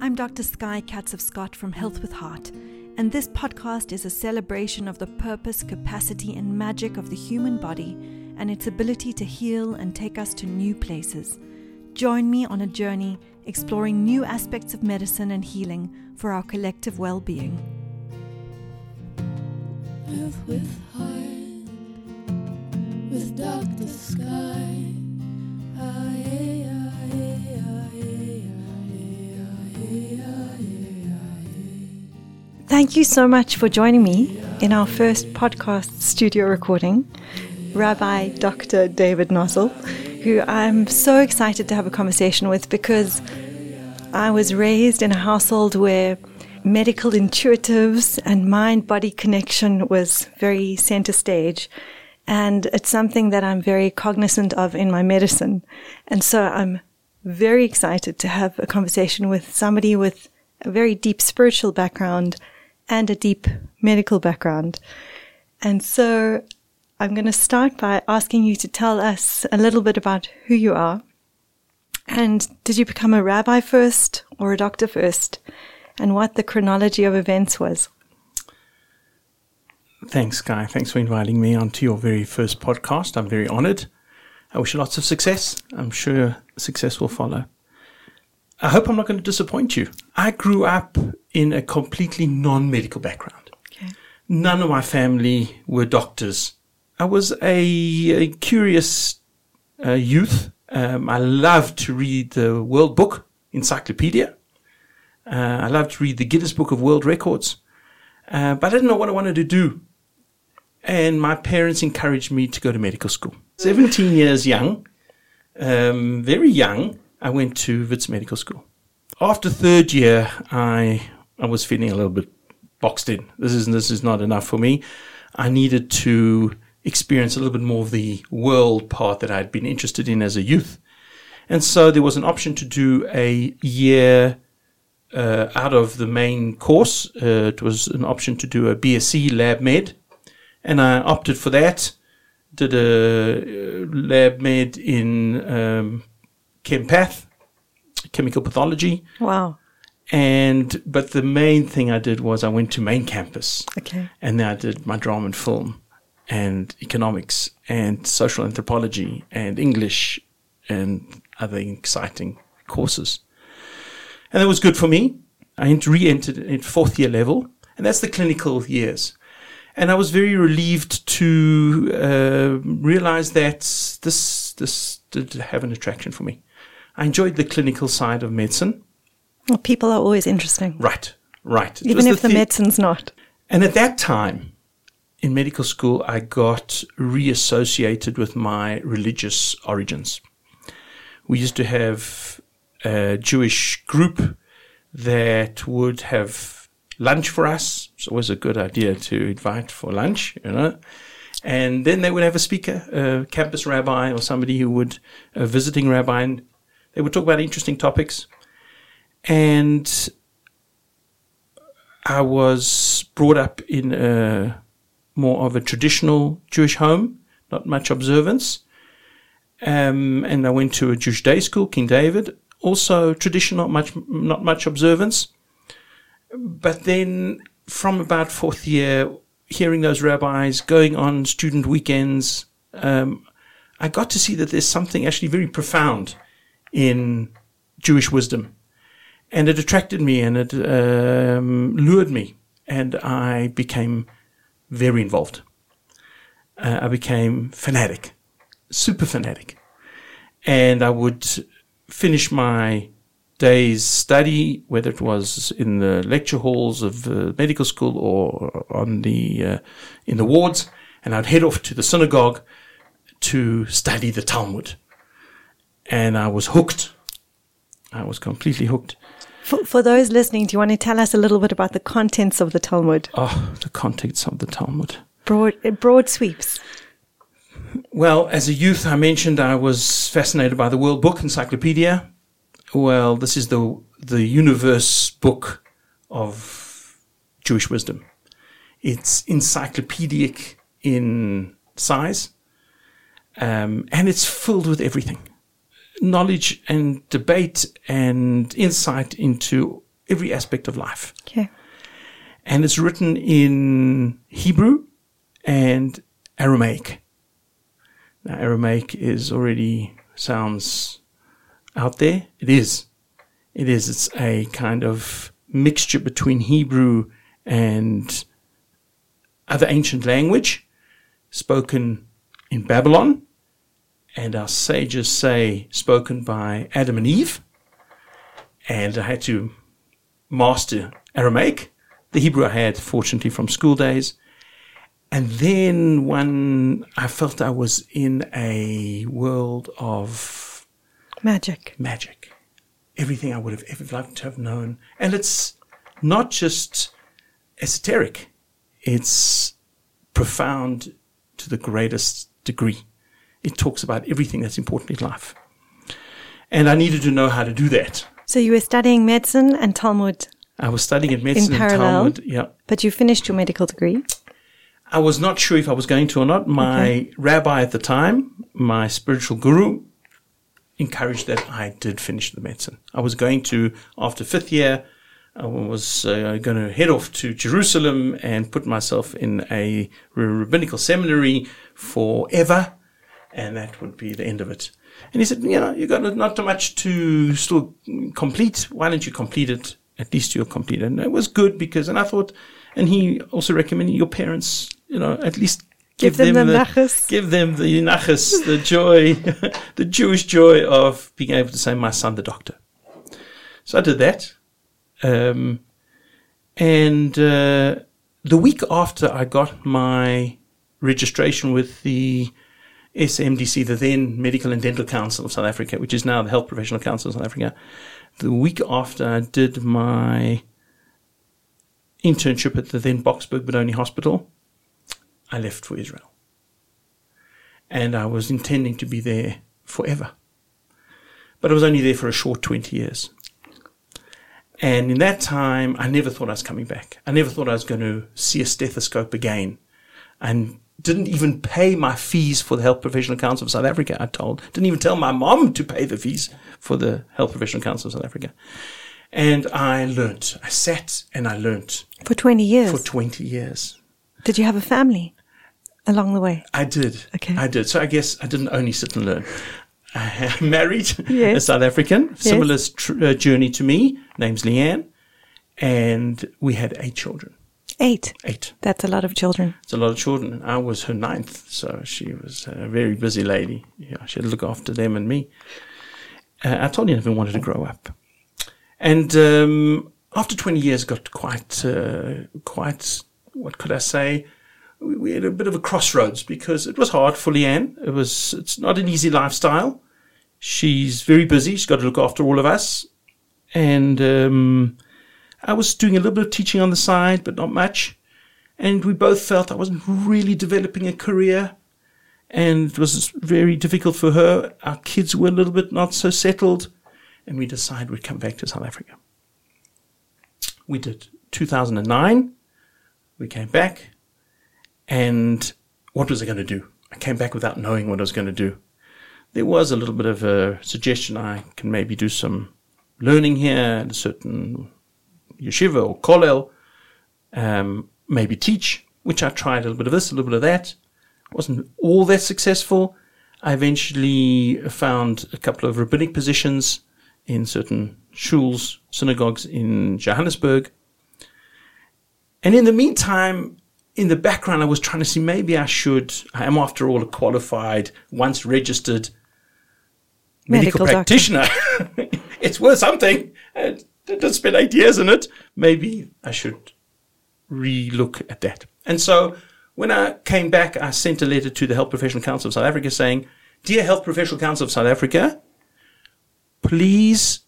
I'm Dr. Sky Katz of Scott from Health with Heart, and this podcast is a celebration of the purpose, capacity, and magic of the human body and its ability to heal and take us to new places. Join me on a journey exploring new aspects of medicine and healing for our collective well being. Health with Heart with Dr. Sky. Ah, Thank you so much for joining me in our first podcast studio recording, Rabbi Dr. David Nossel, who I'm so excited to have a conversation with because I was raised in a household where medical intuitives and mind body connection was very center stage. And it's something that I'm very cognizant of in my medicine. And so I'm very excited to have a conversation with somebody with a very deep spiritual background and a deep medical background. And so I'm going to start by asking you to tell us a little bit about who you are. And did you become a rabbi first or a doctor first? And what the chronology of events was? Thanks, Guy. Thanks for inviting me onto your very first podcast. I'm very honored. I wish you lots of success. I'm sure success will follow. I hope I'm not going to disappoint you. I grew up in a completely non medical background. Okay. None of my family were doctors. I was a, a curious uh, youth. Um, I loved to read the World Book Encyclopedia. Uh, I loved to read the Guinness Book of World Records. Uh, but I didn't know what I wanted to do. And my parents encouraged me to go to medical school. 17 years young, um, very young, I went to Wits Medical School. After third year, I, I was feeling a little bit boxed in. This is, this is not enough for me. I needed to experience a little bit more of the world part that I'd been interested in as a youth. And so there was an option to do a year uh, out of the main course. Uh, it was an option to do a BSc Lab Med, and I opted for that. Did a uh, Lab Med in um, ChemPath, chemical pathology, Wow. and but the main thing I did was I went to main campus, Okay. and then I did my drama and film, and economics, and social anthropology, and English, and other exciting courses and that was good for me. I re-entered in fourth year level, and that's the clinical years. And I was very relieved to uh, realize that this this did have an attraction for me. I enjoyed the clinical side of medicine. Well, people are always interesting, Right, right. It even if the the- medicine's not. and at that time, in medical school, I got reassociated with my religious origins. We used to have a Jewish group that would have lunch for us. It's always a good idea to invite for lunch, you know. And then they would have a speaker, a campus rabbi or somebody who would, a visiting rabbi, and they would talk about interesting topics. And I was brought up in a more of a traditional Jewish home, not much observance. Um, and I went to a Jewish day school, King David, also traditional, much not much observance. But then, from about fourth year, hearing those rabbis going on student weekends, um, I got to see that there's something actually very profound in Jewish wisdom. And it attracted me and it um, lured me, and I became very involved. Uh, I became fanatic, super fanatic, and I would finish my day's study, whether it was in the lecture halls of uh, medical school or on the uh, in the wards, and I'd head off to the synagogue to study the Talmud, and I was hooked. I was completely hooked. For, for those listening, do you want to tell us a little bit about the contents of the Talmud? Oh, the contents of the Talmud. Broad, uh, broad sweeps. Well, as a youth, I mentioned I was fascinated by the World Book Encyclopedia. Well, this is the the universe book of Jewish wisdom. It's encyclopedic in size, um, and it's filled with everything knowledge and debate and insight into every aspect of life. Okay. And it's written in Hebrew and Aramaic. Now, Aramaic is already sounds out there. It is. It is. It's a kind of mixture between Hebrew and other ancient language spoken in Babylon, and our sages say spoken by Adam and Eve. And I had to master Aramaic. The Hebrew I had, fortunately, from school days. And then when I felt I was in a world of Magic. magic, everything I would have ever liked to have known. And it's not just esoteric, it's profound to the greatest degree. It talks about everything that's important in life. And I needed to know how to do that. So you were studying medicine and Talmud, I was studying at medicine and parallel? Talmud. Yeah. but you finished your medical degree. I was not sure if I was going to or not. My rabbi at the time, my spiritual guru, encouraged that I did finish the medicine. I was going to, after fifth year, I was uh, going to head off to Jerusalem and put myself in a rabbinical seminary forever, and that would be the end of it. And he said, you know, you've got not too much to still complete. Why don't you complete it? At least you'll complete it. And it was good because, and I thought, and he also recommended your parents, you know, at least Give them the nachas. give them the nachas, the joy, the Jewish joy of being able to say, my son, the doctor. So I did that. Um, and uh, the week after I got my registration with the SMDC, the then Medical and Dental Council of South Africa, which is now the Health Professional Council of South Africa, the week after I did my internship at the then Boksburg Benoni Hospital, I left for Israel. And I was intending to be there forever. But I was only there for a short 20 years. And in that time, I never thought I was coming back. I never thought I was going to see a stethoscope again. And didn't even pay my fees for the Health Professional Council of South Africa, I told. Didn't even tell my mom to pay the fees for the Health Professional Council of South Africa. And I learnt. I sat and I learnt For 20 years. for 20 years. Did you have a family along the way? I did. Okay. I did. So I guess I didn't only sit and learn. I married a South African, similar tr- uh, journey to me, name's Leanne, and we had eight children. Eight. Eight. That's a lot of children. It's a lot of children. I was her ninth, so she was a very busy lady. Yeah, she had to look after them and me. Uh, I told you I never wanted to grow up. And um, after 20 years, got quite, uh, quite, what could I say? We, we had a bit of a crossroads because it was hard for Leanne. It was, it's not an easy lifestyle. She's very busy. She's got to look after all of us. And um, I was doing a little bit of teaching on the side, but not much. And we both felt I wasn't really developing a career. And it was very difficult for her. Our kids were a little bit not so settled. And we decided we'd come back to South Africa. We did 2009. We came back. And what was I going to do? I came back without knowing what I was going to do. There was a little bit of a suggestion I can maybe do some learning here at a certain yeshiva or kollel, um, maybe teach, which I tried a little bit of this, a little bit of that. Wasn't all that successful. I eventually found a couple of rabbinic positions in certain shuls, synagogues in Johannesburg. And in the meantime, in the background, I was trying to see maybe I should, I am after all a qualified, once registered medical, Medical practitioner. it's worth something. And I did spend eight years in it. Maybe I should re-look at that. And so when I came back, I sent a letter to the Health Professional Council of South Africa saying, Dear Health Professional Council of South Africa, please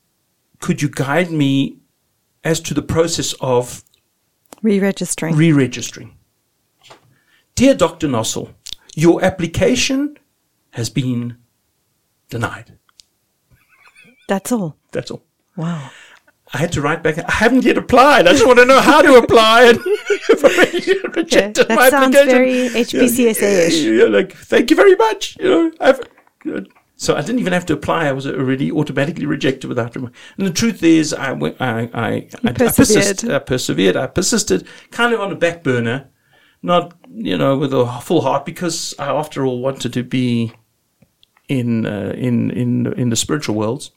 could you guide me as to the process of Re-registering. re-registering. Dear Dr. Nossel, your application has been denied. That's all. That's all. Wow. I had to write back. I haven't yet applied. I just want to know how to apply. And rejected that my sounds application. very HPCSA-ish. Yeah, yeah, like thank you very much. You know, I've, uh, So I didn't even have to apply. I was already automatically rejected without. rem- And the truth is, I went- I I, I, I, persevered. persist- I persevered. I persisted, kind of on a back burner, not you know with a full heart, because I, after all, wanted to be in uh, in in in the spiritual worlds.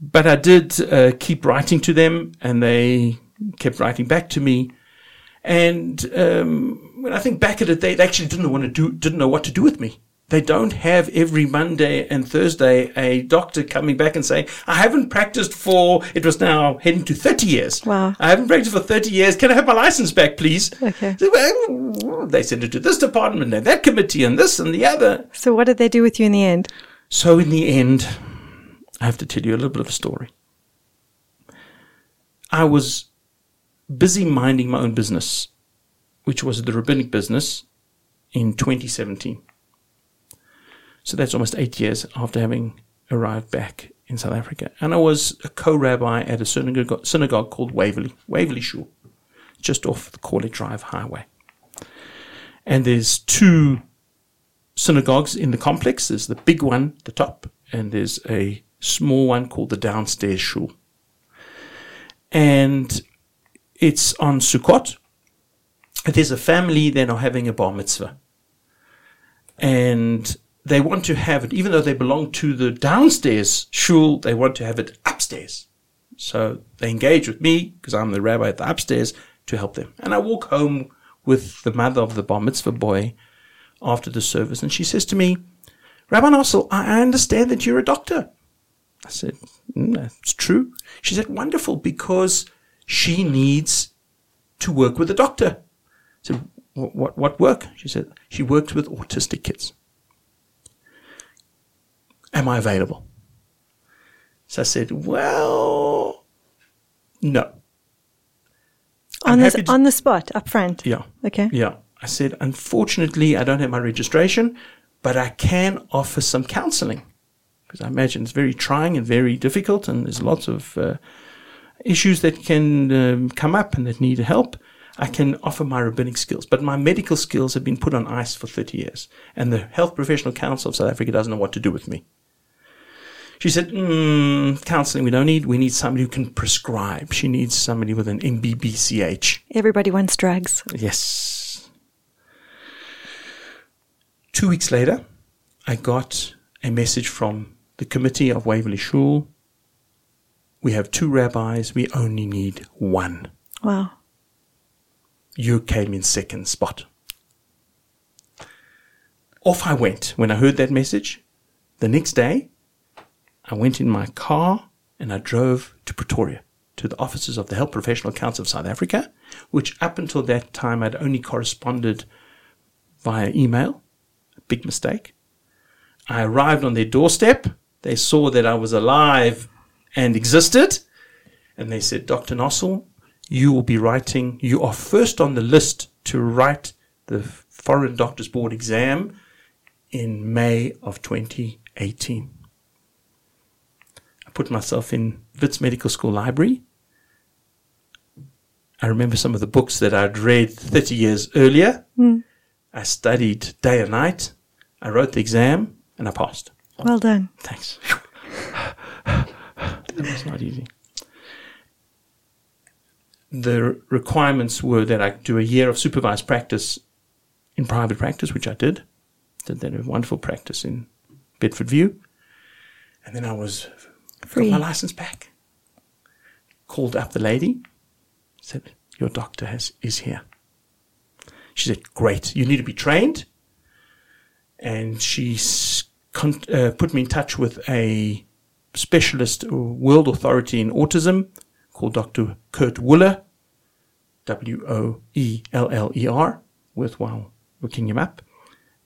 But I did uh, keep writing to them, and they kept writing back to me. And um, when I think back at it, they, actually didn't want to do, didn't know what to do with me. They don't have every Monday and Thursday a doctor coming back and saying, "I haven't practiced for it was now heading to thirty years. Wow. I haven't practiced for thirty years. Can I have my license back, please?" Okay. So, well, They send it to this department and that committee and this and the other. So, what did they do with you in the end? So in the end, I have to tell you a little bit of a story. I was busy minding my own business, which was the rabbinic business, in 2017. So that's almost eight years after having arrived back in South Africa. And I was a co-rabbi at a synagogue, synagogue called Waverley, Waverley Shul, just off the Corlett Drive Highway. And there's two synagogues in the complex. There's the big one, the top, and there's a small one called the downstairs shul. And it's on Sukkot. There's a family they're not having a bar mitzvah. And they want to have it, even though they belong to the downstairs shul, they want to have it upstairs. So they engage with me, because I'm the rabbi at the upstairs, to help them. And I walk home with the mother of the bar mitzvah boy after the service, and she says to me, Rabbi Nossel, I I understand that you're a doctor. I said, "Mm, That's true. She said, Wonderful, because she needs to work with a doctor. I said, "What, what, what work? She said, She works with autistic kids. Am I available? So I said, Well, no. I'm on the happy to- on the spot, up front. Yeah. Okay. Yeah. I said, unfortunately, I don't have my registration, but I can offer some counseling. Because I imagine it's very trying and very difficult, and there's lots of uh, issues that can um, come up and that need help. I can offer my rabbinic skills, but my medical skills have been put on ice for 30 years, and the Health Professional Council of South Africa doesn't know what to do with me. She said, mm, counseling we don't need. We need somebody who can prescribe. She needs somebody with an MBBCH. Everybody wants drugs. Yes. Two weeks later, I got a message from the committee of Waverley Shul. We have two rabbis. We only need one. Wow. You came in second spot. Off I went when I heard that message. The next day, I went in my car and I drove to Pretoria to the offices of the Health Professional Council of South Africa, which up until that time I'd only corresponded via email. A big mistake. I arrived on their doorstep. They saw that I was alive and existed. And they said, Dr. Nossel, you will be writing, you are first on the list to write the Foreign Doctors Board exam in May of 2018. I put myself in Wits Medical School Library. I remember some of the books that I'd read 30 years earlier. Hmm. I studied day and night. I wrote the exam and I passed. Well done. Thanks. that was not easy. The requirements were that I do a year of supervised practice in private practice, which I did. Did that a wonderful practice in Bedford View. And then I was Free. got my license back. Called up the lady, said, Your doctor has is here. She said, Great, you need to be trained. And she con- uh, put me in touch with a specialist world authority in autism called Dr. Kurt Woeller, W O E L L E R, worthwhile looking him up.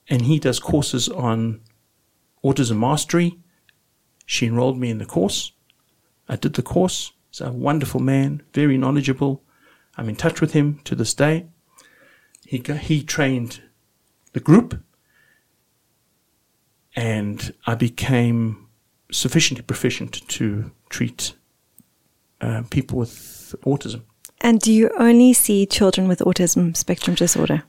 And he does courses on autism mastery. She enrolled me in the course. I did the course. He's a wonderful man, very knowledgeable. I'm in touch with him to this day. He, he trained the group, and I became sufficiently proficient to treat uh, people with autism. And do you only see children with autism spectrum disorder?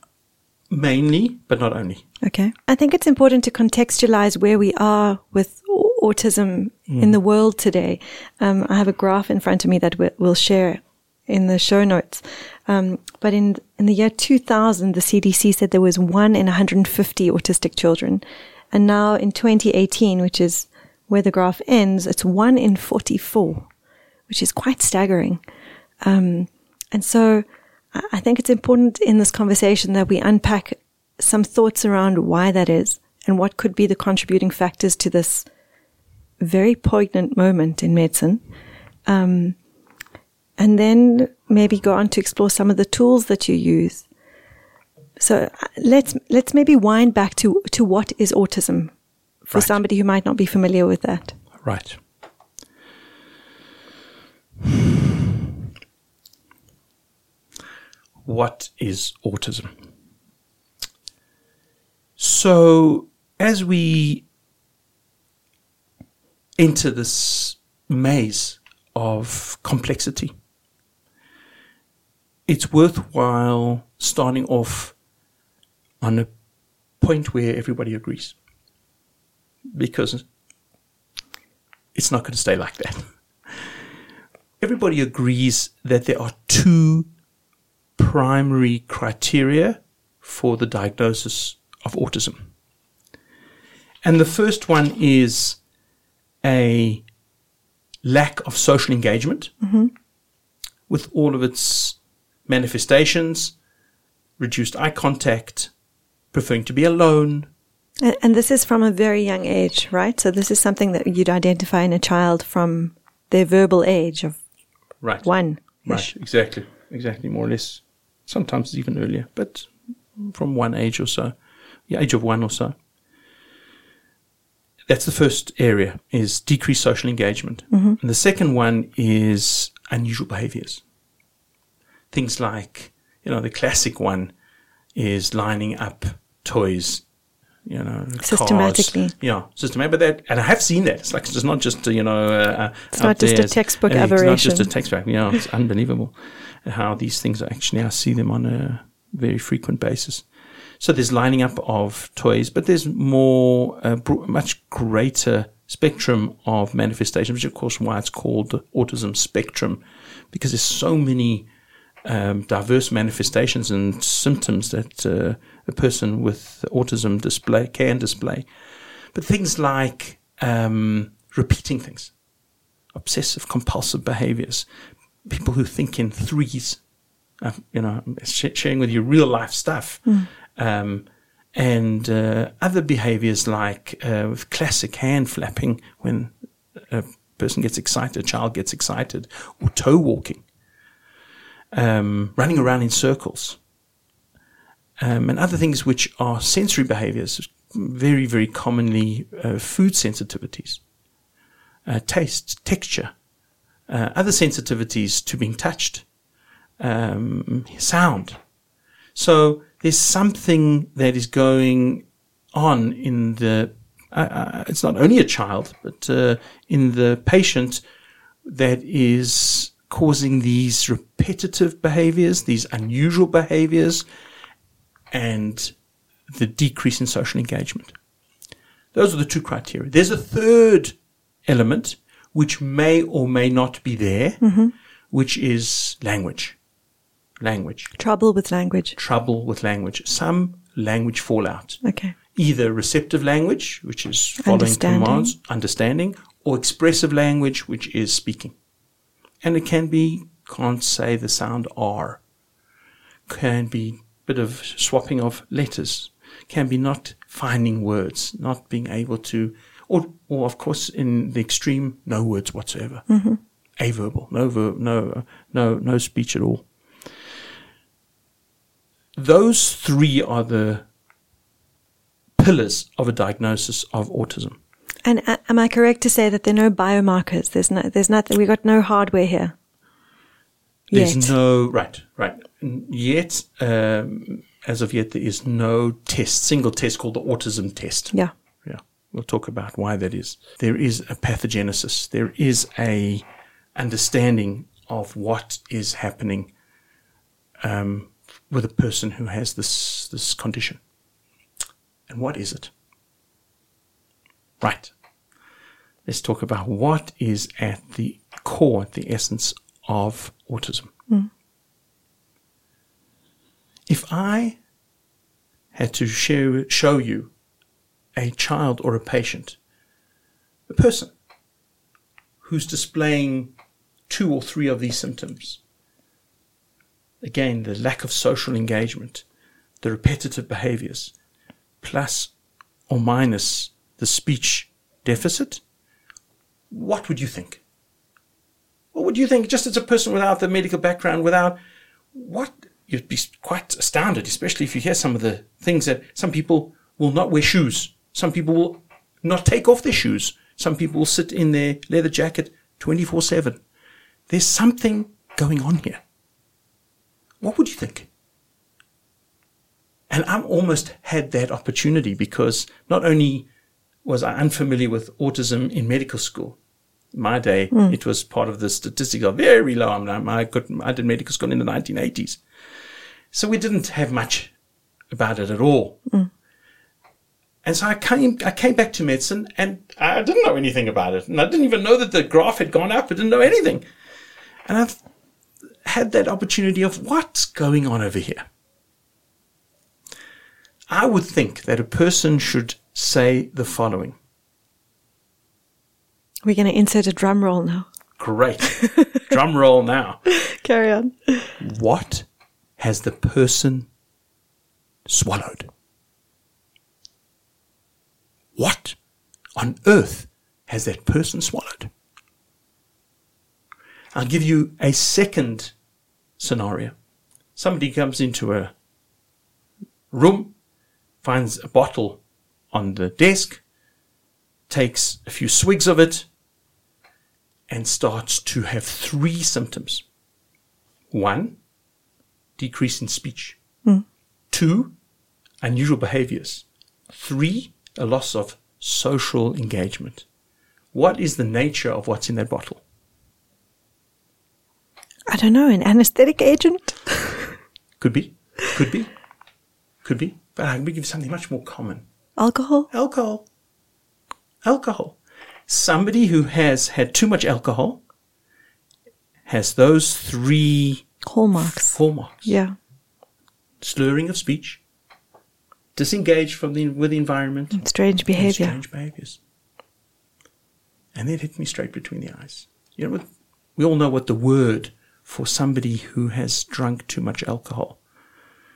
mainly, but not only. Okay. I think it's important to contextualize where we are with au- autism in the world today. Um, I have a graph in front of me that we- we'll share in the show notes. Um, but in in the year 2000, the CDC said there was one in 150 autistic children, and now in 2018, which is where the graph ends, it's one in 44, which is quite staggering. Um, and so I- think it's important in this conversation that we unpack some thoughts around why that is and what could be the contributing factors to this very poignant moment in medicine. Um, and then maybe go on to explore some of the tools that you use. So uh, let's let's maybe wind back to to what is autism for Right. somebody who might not be familiar with that. Right. What is autism? So, as we enter this maze of complexity, it's worthwhile starting off on a point where everybody agrees. Because it's not going to stay like that. Everybody agrees that there are two primary criteria for the diagnosis of autism. And the first one is a lack of social engagement mm-hmm. with all of its manifestations, reduced eye contact, preferring to be alone, And, this is from a very young age, right? So this is something that you'd identify in a child from their verbal age of right? one. Right, exactly, exactly, more or less. Sometimes it's even earlier, but from one age or so, the age of one or so. That's the first area is decreased social engagement, mm-hmm. and the second one is unusual behaviors. Things like, you know, the classic one is lining up toys, you know, cars. Systematically. Yeah, systematically. But that, and I have seen that. It's like it's not just uh, you know, uh, It's out not just a textbook aberration. It's not just a textbook. Yeah, it's unbelievable how these things are actually. I see them on a very frequent basis. So there's lining up of toys, but there's more, uh, much greater spectrum of manifestations, which of course why it's called the autism spectrum, because there's so many um, diverse manifestations and symptoms that uh, a person with autism display can display. But things like um, repeating things, obsessive compulsive behaviors, people who think in threes, uh, you know, sharing with you real life stuff, um, and uh, other behaviors like uh, with classic hand flapping when a person gets excited, a child gets excited, or toe walking, um, running around in circles, um, and other things which are sensory behaviors, very, very commonly uh, food sensitivities, uh, taste, texture, uh, other sensitivities to being touched, um, sound. So there's something that is going on in the. Uh, uh, it's not only a child, but uh, in the patient that is causing these repetitive behaviors, these unusual behaviors, and the decrease in social engagement. Those are the two criteria. There's a third element which may or may not be there, mm-hmm. which is language. Language. Trouble with language. Trouble with language. Some language fallout. Okay. Either receptive language, which is following Understanding. commands, understanding, or expressive language, which is speaking. And it can be, can't say the sound R. Can be bit of swapping of letters. Can be not finding words, not being able to, or, or of course, in the extreme, no words whatsoever. Averbal, no verb, no, no, no speech at all. Those three are the pillars of a diagnosis of autism. And uh, am I correct to say that there are no biomarkers? There's no, there's nothing. We got no hardware here. There's Yet. no right, right. Yet, um, as of yet, there is no test, single test called the autism test. Yeah. Yeah, we'll talk about why that is. There is a pathogenesis. There is a understanding of what is happening um, with a person who has this this condition. And what is it? Right. Let's talk about what is at the core, at the essence of autism. Hmm. If I had to show, show you a child or a patient, a person who's displaying two or three of these symptoms, again, the lack of social engagement, the repetitive behaviors, plus or minus the speech deficit, what would you think? What would you think, just as a person without the medical background, without what you'd be quite astounded, especially if you hear some of the things that some people will not wear shoes. Some people will not take off their shoes. Some people will sit in their leather jacket 24 7. There's something going on here. What would you think? And I'm almost had that opportunity because not only was I unfamiliar with autism in medical school, my day, hmm. it was part of the statistics of very low. I, mean, I, did medical school in the 1980s. So we didn't have much about it at all. Hmm. And so I came, I came back to medicine and I didn't know anything about it. And I didn't even know that the graph had gone up. I didn't know anything. And I've had that opportunity of what's going on over here. I would think that a person should say the following. We're going to insert a drum roll now. Great. Drum roll now. Carry on. What has the person swallowed? What on earth has that person swallowed? I'll give you a second scenario. Somebody comes into a room, finds a bottle on the desk, takes a few swigs of it, and starts to have three symptoms. One, decrease in speech. Hmm. Two, unusual behaviors. Three, a loss of social engagement. What is the nature of what's in that bottle? I don't know, an anesthetic agent? Could be, could be, could be. But I'm going to give you something much more common. Alcohol? Alcohol. Alcohol. Somebody who has had too much alcohol has those three Hallmarks. hallmarks. Yeah. Slurring of speech, disengaged from the with the environment, Strange and behavior. strange behaviors. And that hit me straight between the eyes. You know, we all know what the word for somebody who has drunk too much alcohol.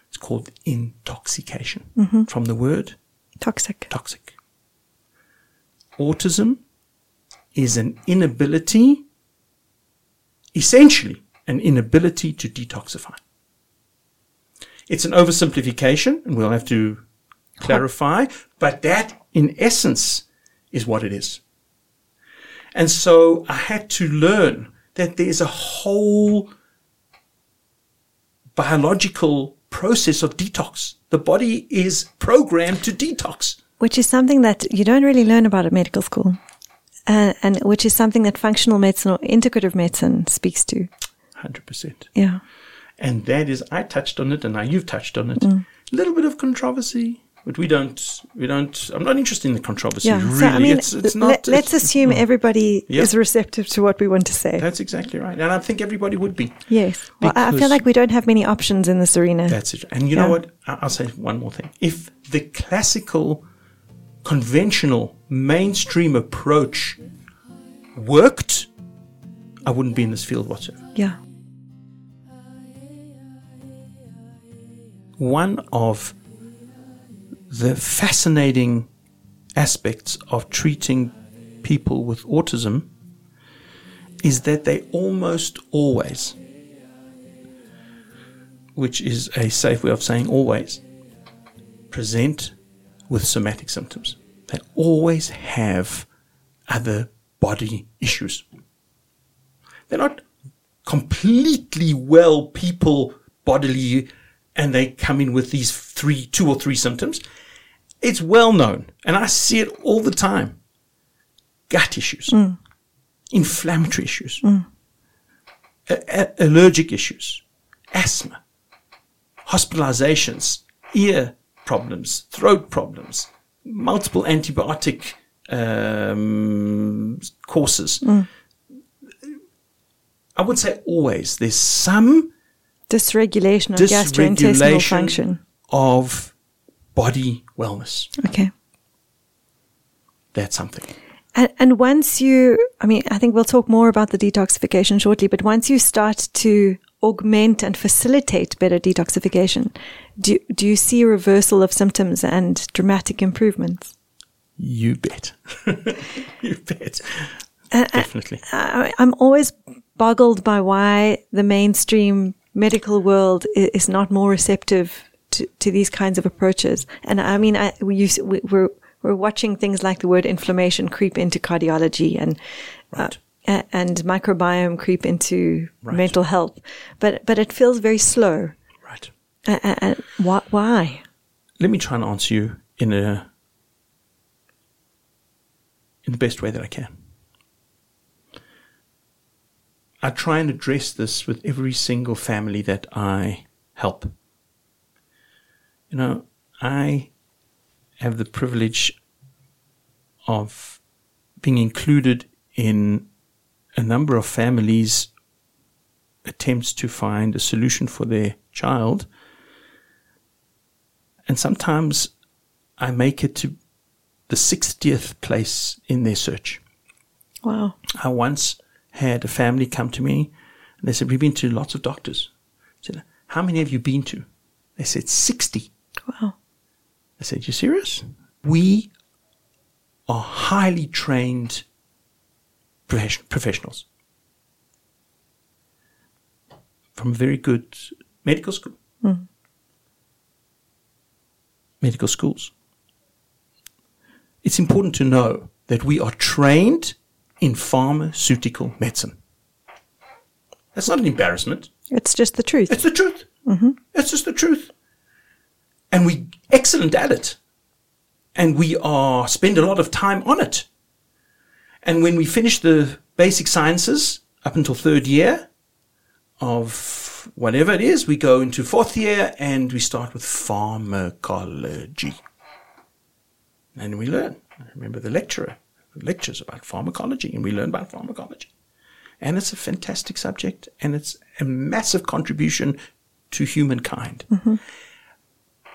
It's called intoxication. Mm-hmm. From the word Toxic. toxic. Autism is an inability, essentially, an inability to detoxify. It's an oversimplification, and we'll have to clarify, but that, in essence, is what it is. And so I had to learn that there's a whole biological process of detox. The body is programmed to detox. Which is something that you don't really learn about at medical school. Uh, and which is something that functional medicine or integrative medicine speaks to. 100%. Yeah. And that is, I touched on it, and now you've touched on it. Mm. A little bit of controversy, but we don't, we don't, I'm not interested in the controversy, Yeah. really. so, I mean, it's, it's not. let, us assume everybody Yeah. is receptive to what we want to say. That's exactly right. And I think everybody would be. yes. Well, I I feel like we don't have many options in this arena. That's it. And you know what? I'll say one more thing. If the classical, conventional, mainstream approach worked, I wouldn't be in this field whatsoever. yeah. one of the fascinating aspects of treating people with autism is that they almost always, which is a safe way of saying always, present with somatic symptoms. They always have other body issues. They're not completely well people bodily and they come in with these three, two or three symptoms. It's well known, and I see it all the time. Gut issues, mm. inflammatory issues, mm. a- a- allergic issues, asthma, hospitalizations, ear problems, throat problems, multiple antibiotic um, courses. I would say always there's some Dysregulation of gastrointestinal function. of body wellness. Okay. That's something. And, and once you, I mean, I think we'll talk more about the detoxification shortly, but once you start to augment and facilitate better detoxification, do, do you see a reversal of symptoms and dramatic improvements? You bet. you bet. Uh, Definitely. I, I'm always boggled by why the mainstream medical world i- is not more receptive to, to these kinds of approaches. And I mean, I, we use, we, we're, we're watching things like the word inflammation creep into cardiology and, Right. uh, a- and microbiome creep into Right. mental health. But, but it feels very slow. Right. Uh, uh, uh, why? why? Let me try and answer you in a in the best way that I can. I try and address this with every single family that I help. You know, I have the privilege of being included in a number of families' attempts to find a solution for their child. And sometimes I make it to the 60th place in their search. Wow. I once had a family come to me and they said, We've been to lots of doctors. I said, How many have you been to? They said, 60. Wow. I said, You serious? We are highly trained professionals from a very good medical school. Hmm. Medical schools. It's important to know that we are trained in pharmaceutical medicine. That's not an embarrassment. It's just the truth. It's the truth. Mm-hmm. It's just the truth. And we're excellent at it. And we are spend a lot of time on it. And when we finish the basic sciences up until third year of whatever it is, we go into fourth year and we start with pharmacology. And we learn. I remember the lecturer lectures about pharmacology and we learn about pharmacology. And it's a fantastic subject and it's a massive contribution to humankind. Mm-hmm.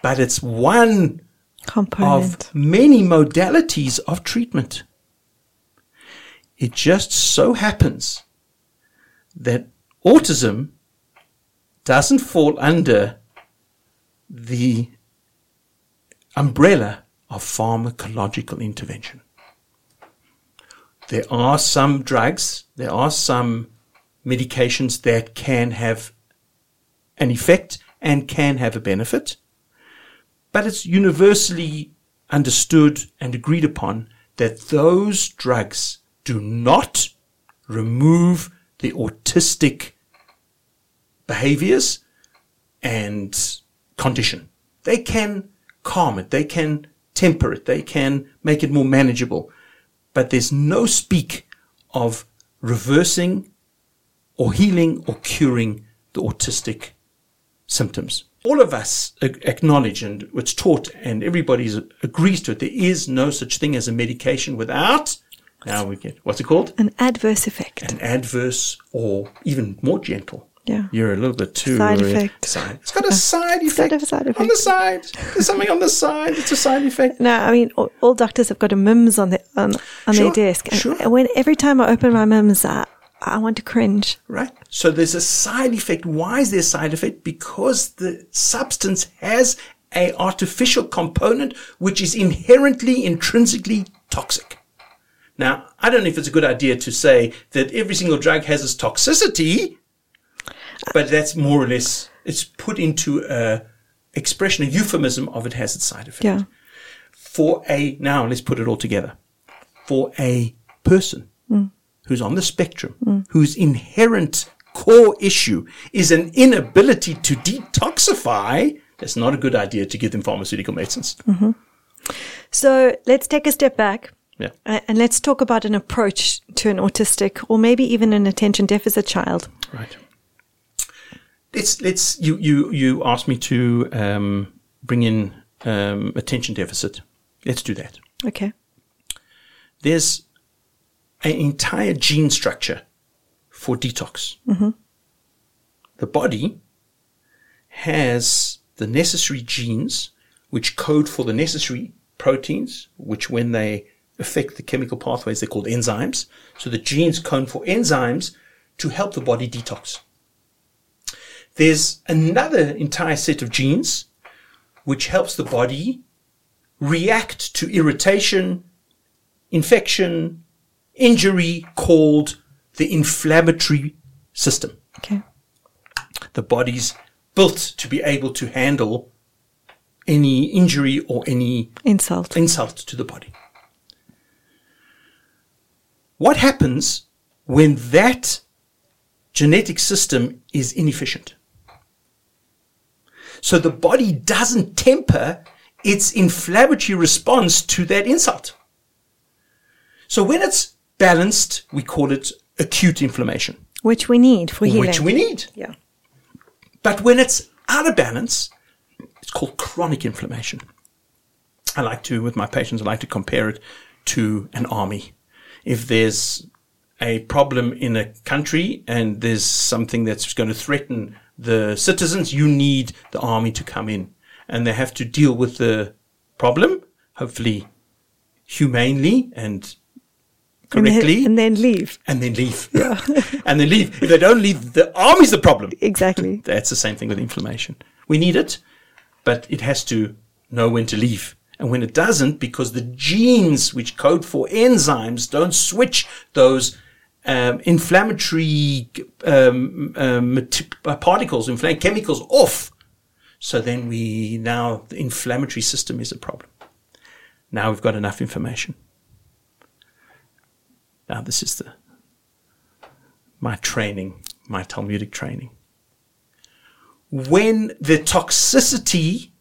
But it's one Component. of many modalities of treatment. It just so happens that autism doesn't fall under the umbrella of pharmacological intervention. There are some drugs, there are some medications that can have an effect and can have a benefit, but it's universally understood and agreed upon that those drugs do not remove the autistic behaviors and condition. They can calm it, they can temper it, they can make it more manageable. But there's no speak of reversing or healing or curing the autistic symptoms. All of us acknowledge and it's taught and everybody agrees to it. There is no such thing as a medication without, now we get, what's it called? An adverse effect. An adverse or even more gentle. Yeah. You're a little bit too Side uh, effect. Side. It's got a side It's got effect. a side On the side. There's something on the side. It's a side effect. No, I mean all, all doctors have got a MIMS on their on, on Sure, their desk, and sure. when every time I open my MIMS, I, I want to cringe. Right? So there's a side effect. Why is there a side effect? Because the substance has a artificial component which is inherently, intrinsically toxic. Now, I don't know if it's a good idea to say that every single drug has its toxicity, but that's more or less, it's put into a expression, a euphemism of it has its side effect. Yeah, for a now let's put it all together. For a person hmm. who's on the spectrum whose inherent core issue is an inability to detoxify that's not a good idea to give them pharmaceutical medicines. Mm-hmm. So let's take a step back yeah uh, and let's talk about an approach to an autistic or maybe even an attention deficit child. right let's let's you you you asked me to um, bring in um, attention deficit. Let's do that. Okay. There's an entire gene structure for detox. The body has the necessary genes which code for the necessary proteins, which when they affect the chemical pathways, they're called enzymes. So the genes code for enzymes to help the body detox. There's another entire set of genes which helps the body react to irritation, infection, injury called the inflammatory system. Okay. The body's built to be able to handle any injury or any Insult. insult to the body. What happens when that genetic system is inefficient? So the body doesn't temper its inflammatory response to that insult. So when it's balanced, we call it acute inflammation, Which we need for healing. which we need. yeah. But when it's out of balance, it's called chronic inflammation. I like to, with my patients, I like to compare it to an army. If there's a problem in a country and there's something that's going to threaten the citizens, you need the army to come in and they have to deal with the problem, hopefully humanely and And then- correctly, and then leave. and then leave. Yeah. and then leave. If they don't leave, the army's the problem. Exactly. That's the same thing with inflammation. We need it, but it has to know when to leave. And when it doesn't, because the genes which code for enzymes don't switch those um, inflammatory um, um, uh, particles, inflammatory chemicals off. So then we now the inflammatory system is a problem. Now we've got enough information. Now this is the my training, my Talmudic training when the toxicity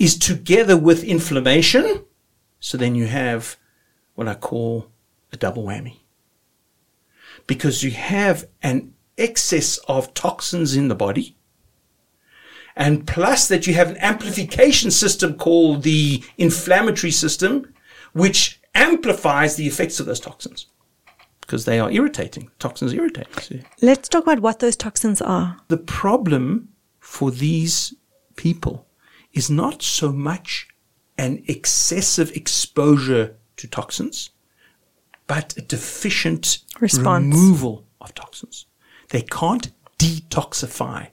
is together with inflammation, so then you have what I call a double whammy. Because you have an excess of toxins in the body, and plus that you have an amplification system called the inflammatory system, which amplifies the effects of those toxins. Because they are irritating. Toxins irritate. See? Let's talk about what those toxins are. the problem for these people is not so much an excessive exposure to toxins, but a deficient Response. removal of toxins. They can't detoxify.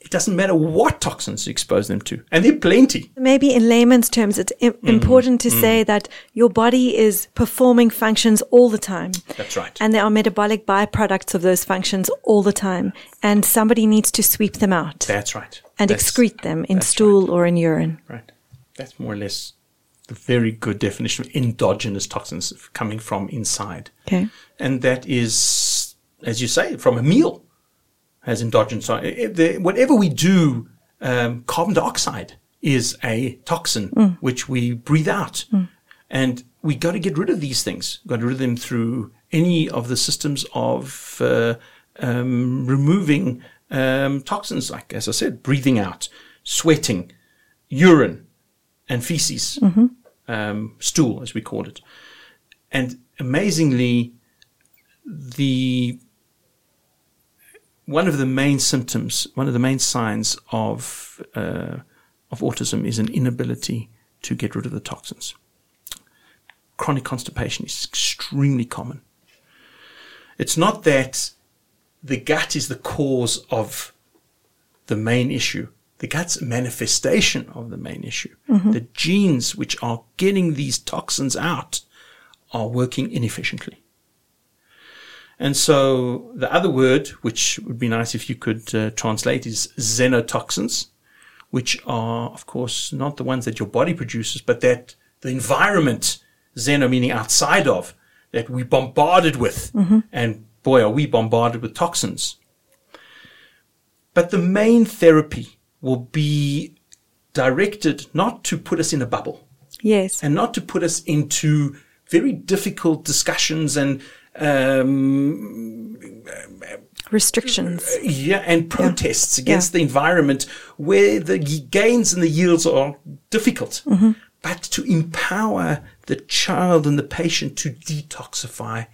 It doesn't matter what toxins you expose them to, and there are plenty. Maybe in layman's terms, it's im- Mm-hmm. important to say that your body is performing functions all the time. That's right. And there are metabolic byproducts of those functions all the time. And somebody needs to sweep them out That's right. And That's- excrete them in stool or in urine. Right. That's more or less the very good definition of endogenous toxins coming from inside. Okay. and that is, as you say, from a meal has endogenous. so Whatever we do, um, carbon dioxide is a toxin which we breathe out, and we got to get rid of these things. Got to rid of them through any of the systems of uh, um, removing um, toxins, like as I said, breathing out, sweating, urine, and feces, um, stool, as we call it. And amazingly, the one of the main symptoms, one of the main signs of uh, of autism is an inability to get rid of the toxins. Chronic constipation is extremely common. It's not that the gut is the cause of the main issue. The gut's a manifestation of the main issue. The genes which are getting these toxins out are working inefficiently. And so the other word, which would be nice if you could uh, translate, is xenotoxins, which are, of course, not the ones that your body produces, but that the environment, xeno meaning outside of, that we bombarded with. And boy, are we bombarded with toxins. But the main therapy will be directed not to put us in a bubble Yes. and not to put us into very difficult discussions and um, Restrictions. yeah, and protests against the environment where the gains and the yields are difficult. But to empower the child and the patient to detoxify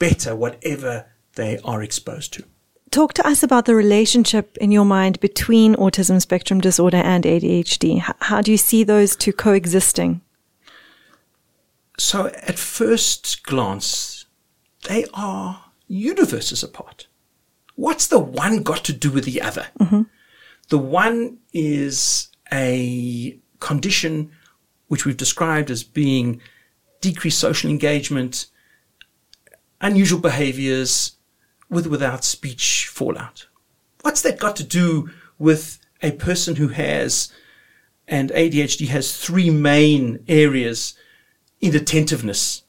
better whatever they are exposed to. Talk to us about the relationship in your mind between autism spectrum disorder and ADHD. How do you see those two coexisting? So, at first glance, they are universes apart. What's the one got to do with the other? Mm-hmm. The one is a condition which we've described as being decreased social engagement, unusual behaviors, with without speech fallout. What's that got to do with a person who has, and ADHD has three main areas inattentiveness,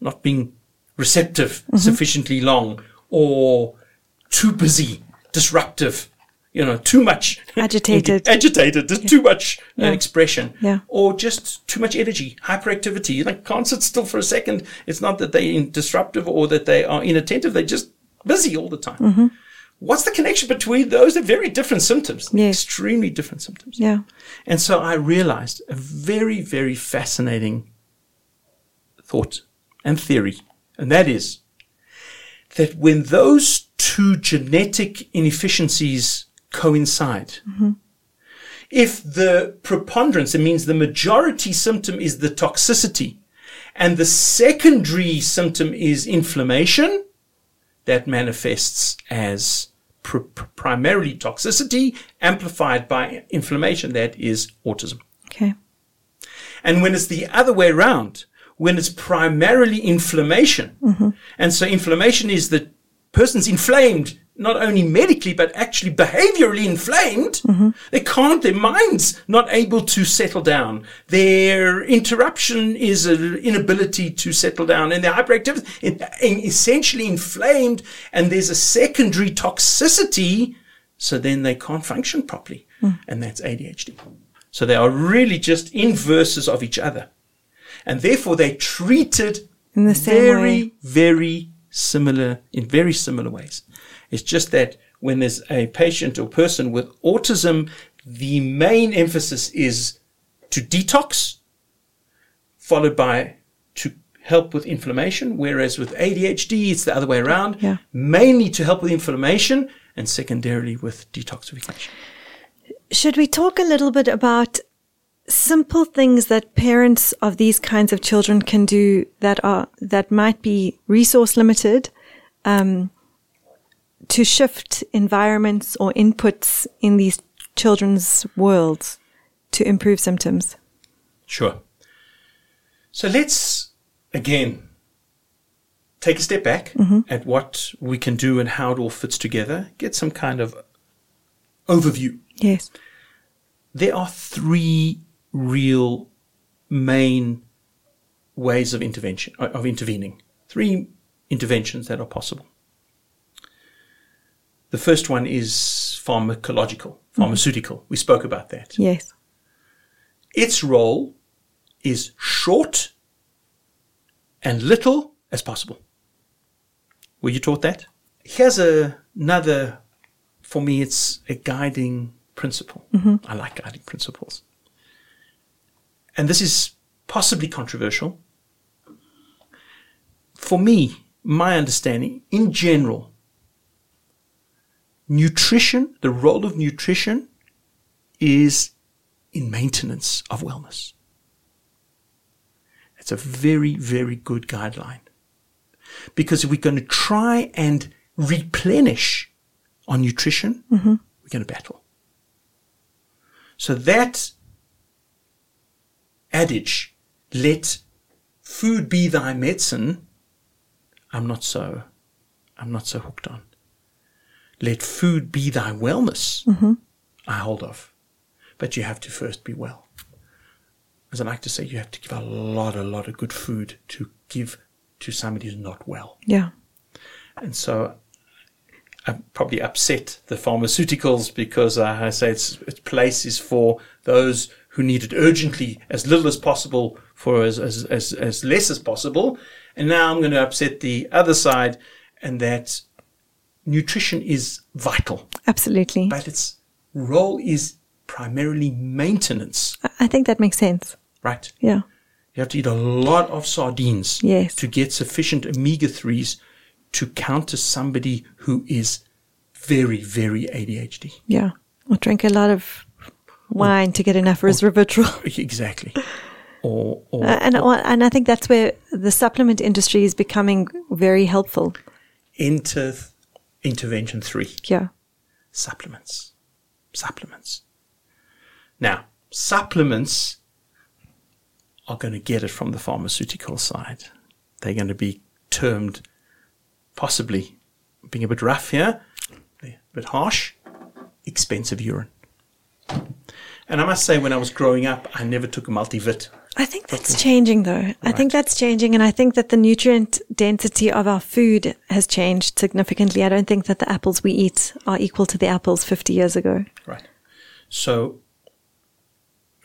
not being receptive mm-hmm. sufficiently long, or too busy, disruptive, you know, too much Agitated. agitated, just too much uh, Yeah. expression, Yeah. or just too much energy, hyperactivity. Like can't sit still for a second. It's not that they're disruptive or that they are inattentive; they're just busy all the time. Mm-hmm. What's the connection between those? They're very different symptoms, Yes. extremely different symptoms. Yeah. And so I realized a very, very fascinating thought and theory, and that is that when those two genetic inefficiencies coincide, mm-hmm. if the preponderance, it means the majority symptom is the toxicity, and the secondary symptom is inflammation, that manifests as pr- pr- primarily toxicity amplified by inflammation, that is autism. Okay. And when it's the other way around, when it's primarily inflammation, mm-hmm. and so inflammation is the person's inflamed, not only medically, but actually behaviorally inflamed, mm-hmm. they can't, their mind's not able to settle down. Their interruption is an inability to settle down, and their hyperactivity in- essentially inflamed, and there's a secondary toxicity, so then they can't function properly, mm. and that's ADHD. So they are really just inverses of each other. And therefore they're treated In the same very, way. very similar, in very similar ways. It's just that when there's a patient or person with autism, the main emphasis is to detox, followed by to help with inflammation, whereas with ADHD, it's the other way around. Yeah. Mainly to help with inflammation and secondarily with detoxification. Should we talk a little bit about simple things that parents of these kinds of children can do that are that might be resource limited um, to shift environments or inputs in these children's worlds to improve symptoms? Sure. So let's again take a step back mm-hmm. at what we can do and how it all fits together, get some kind of overview. Yes. There are three real main ways of intervention of intervening. Three interventions that are possible. The first one is pharmacological, mm-hmm. pharmaceutical. We spoke about that. Yes. Its role is short and little as possible. Were you taught that? Here's a, another, for me, it's a guiding principle. Mm-hmm. I like guiding principles. And this is possibly controversial. For me, my understanding, in general, nutrition, the role of nutrition is in maintenance of wellness. It's a very, very good guideline. Because if we're going to try and replenish on nutrition, mm-hmm. we're going to battle. So that adage, let food be thy medicine, I'm not so, I'm not so hooked on. Let food be thy wellness, I hold off. But you have to first be well. As I like to say, you have to give a lot, a lot of good food to give to somebody who's not well. Yeah. And so I probably upset the pharmaceuticals because uh, I say its, its place is for those who need it urgently, as little as possible, for as, as, as, as less as possible. And now I'm going to upset the other side, and that nutrition is vital, Absolutely. but its role is primarily maintenance, I- think that makes sense. right? Yeah. You have to eat a lot of sardines Yes. to get sufficient omega 3s to counter somebody who is very, very ADHD. Yeah. Or drink a lot of wine to get enough resveratrol. Exactly. Or, or, Uh, and and I think that's where the supplement industry is becoming very helpful. enter intervention three Yeah. supplements. Supplements. Now, supplements are going to get it from the pharmaceutical side. They're going to be termed, possibly being a bit rough here, a bit harsh, expensive urine. And I must say, when I was growing up, I never took a multivit. I think that's changing though. I think that's changing and I think that the nutrient density of our food has changed significantly. I don't think that the apples we eat are equal to the apples 50 years ago. Right. So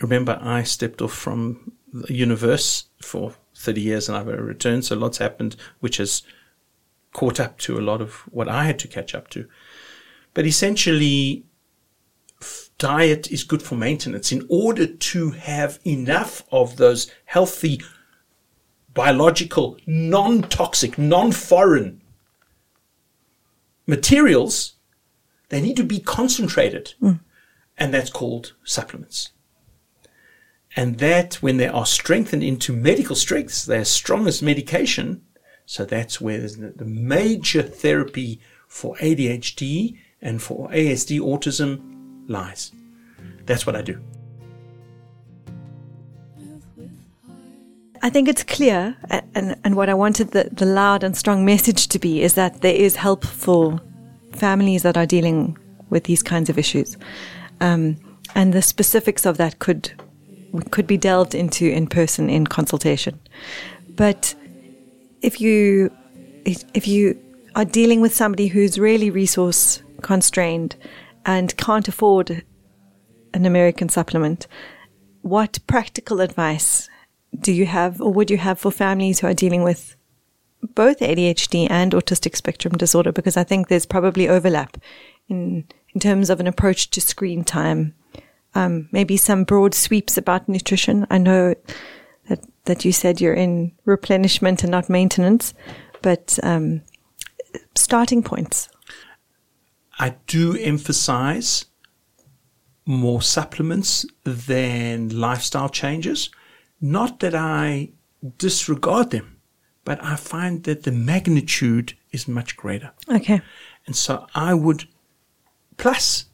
remember, I stepped off from the universe for 30 years and I've returned. So lots happened, which has caught up to a lot of what I had to catch up to. But essentially, diet is good for maintenance. In order to have enough of those healthy, biological, non toxic, non foreign materials, they need to be concentrated. Mm. And that's called supplements. And that, when they are strengthened into medical strengths, they're as strong as medication. So that's where the major therapy for ADHD and for ASD autism lies. That's what I do. I think it's clear, and, and what I wanted the, the loud and strong message to be is that there is help for families that are dealing with these kinds of issues. Um, and the specifics of that could could be delved into in person in consultation. But if you if if you are dealing with somebody who's really resource constrained and can't afford an American supplement, what practical advice do you have or would you have for families who are dealing with both ADHD and autistic spectrum disorder? Because I think there's probably overlap in in terms of an approach to screen time. Um, maybe some broad sweeps about nutrition. I know that that you said you're in replenishment and not maintenance, but um, starting points. I do emphasize more supplements than lifestyle changes. Not that I disregard them, but I find that the magnitude is much greater. Okay. And so I would, plus,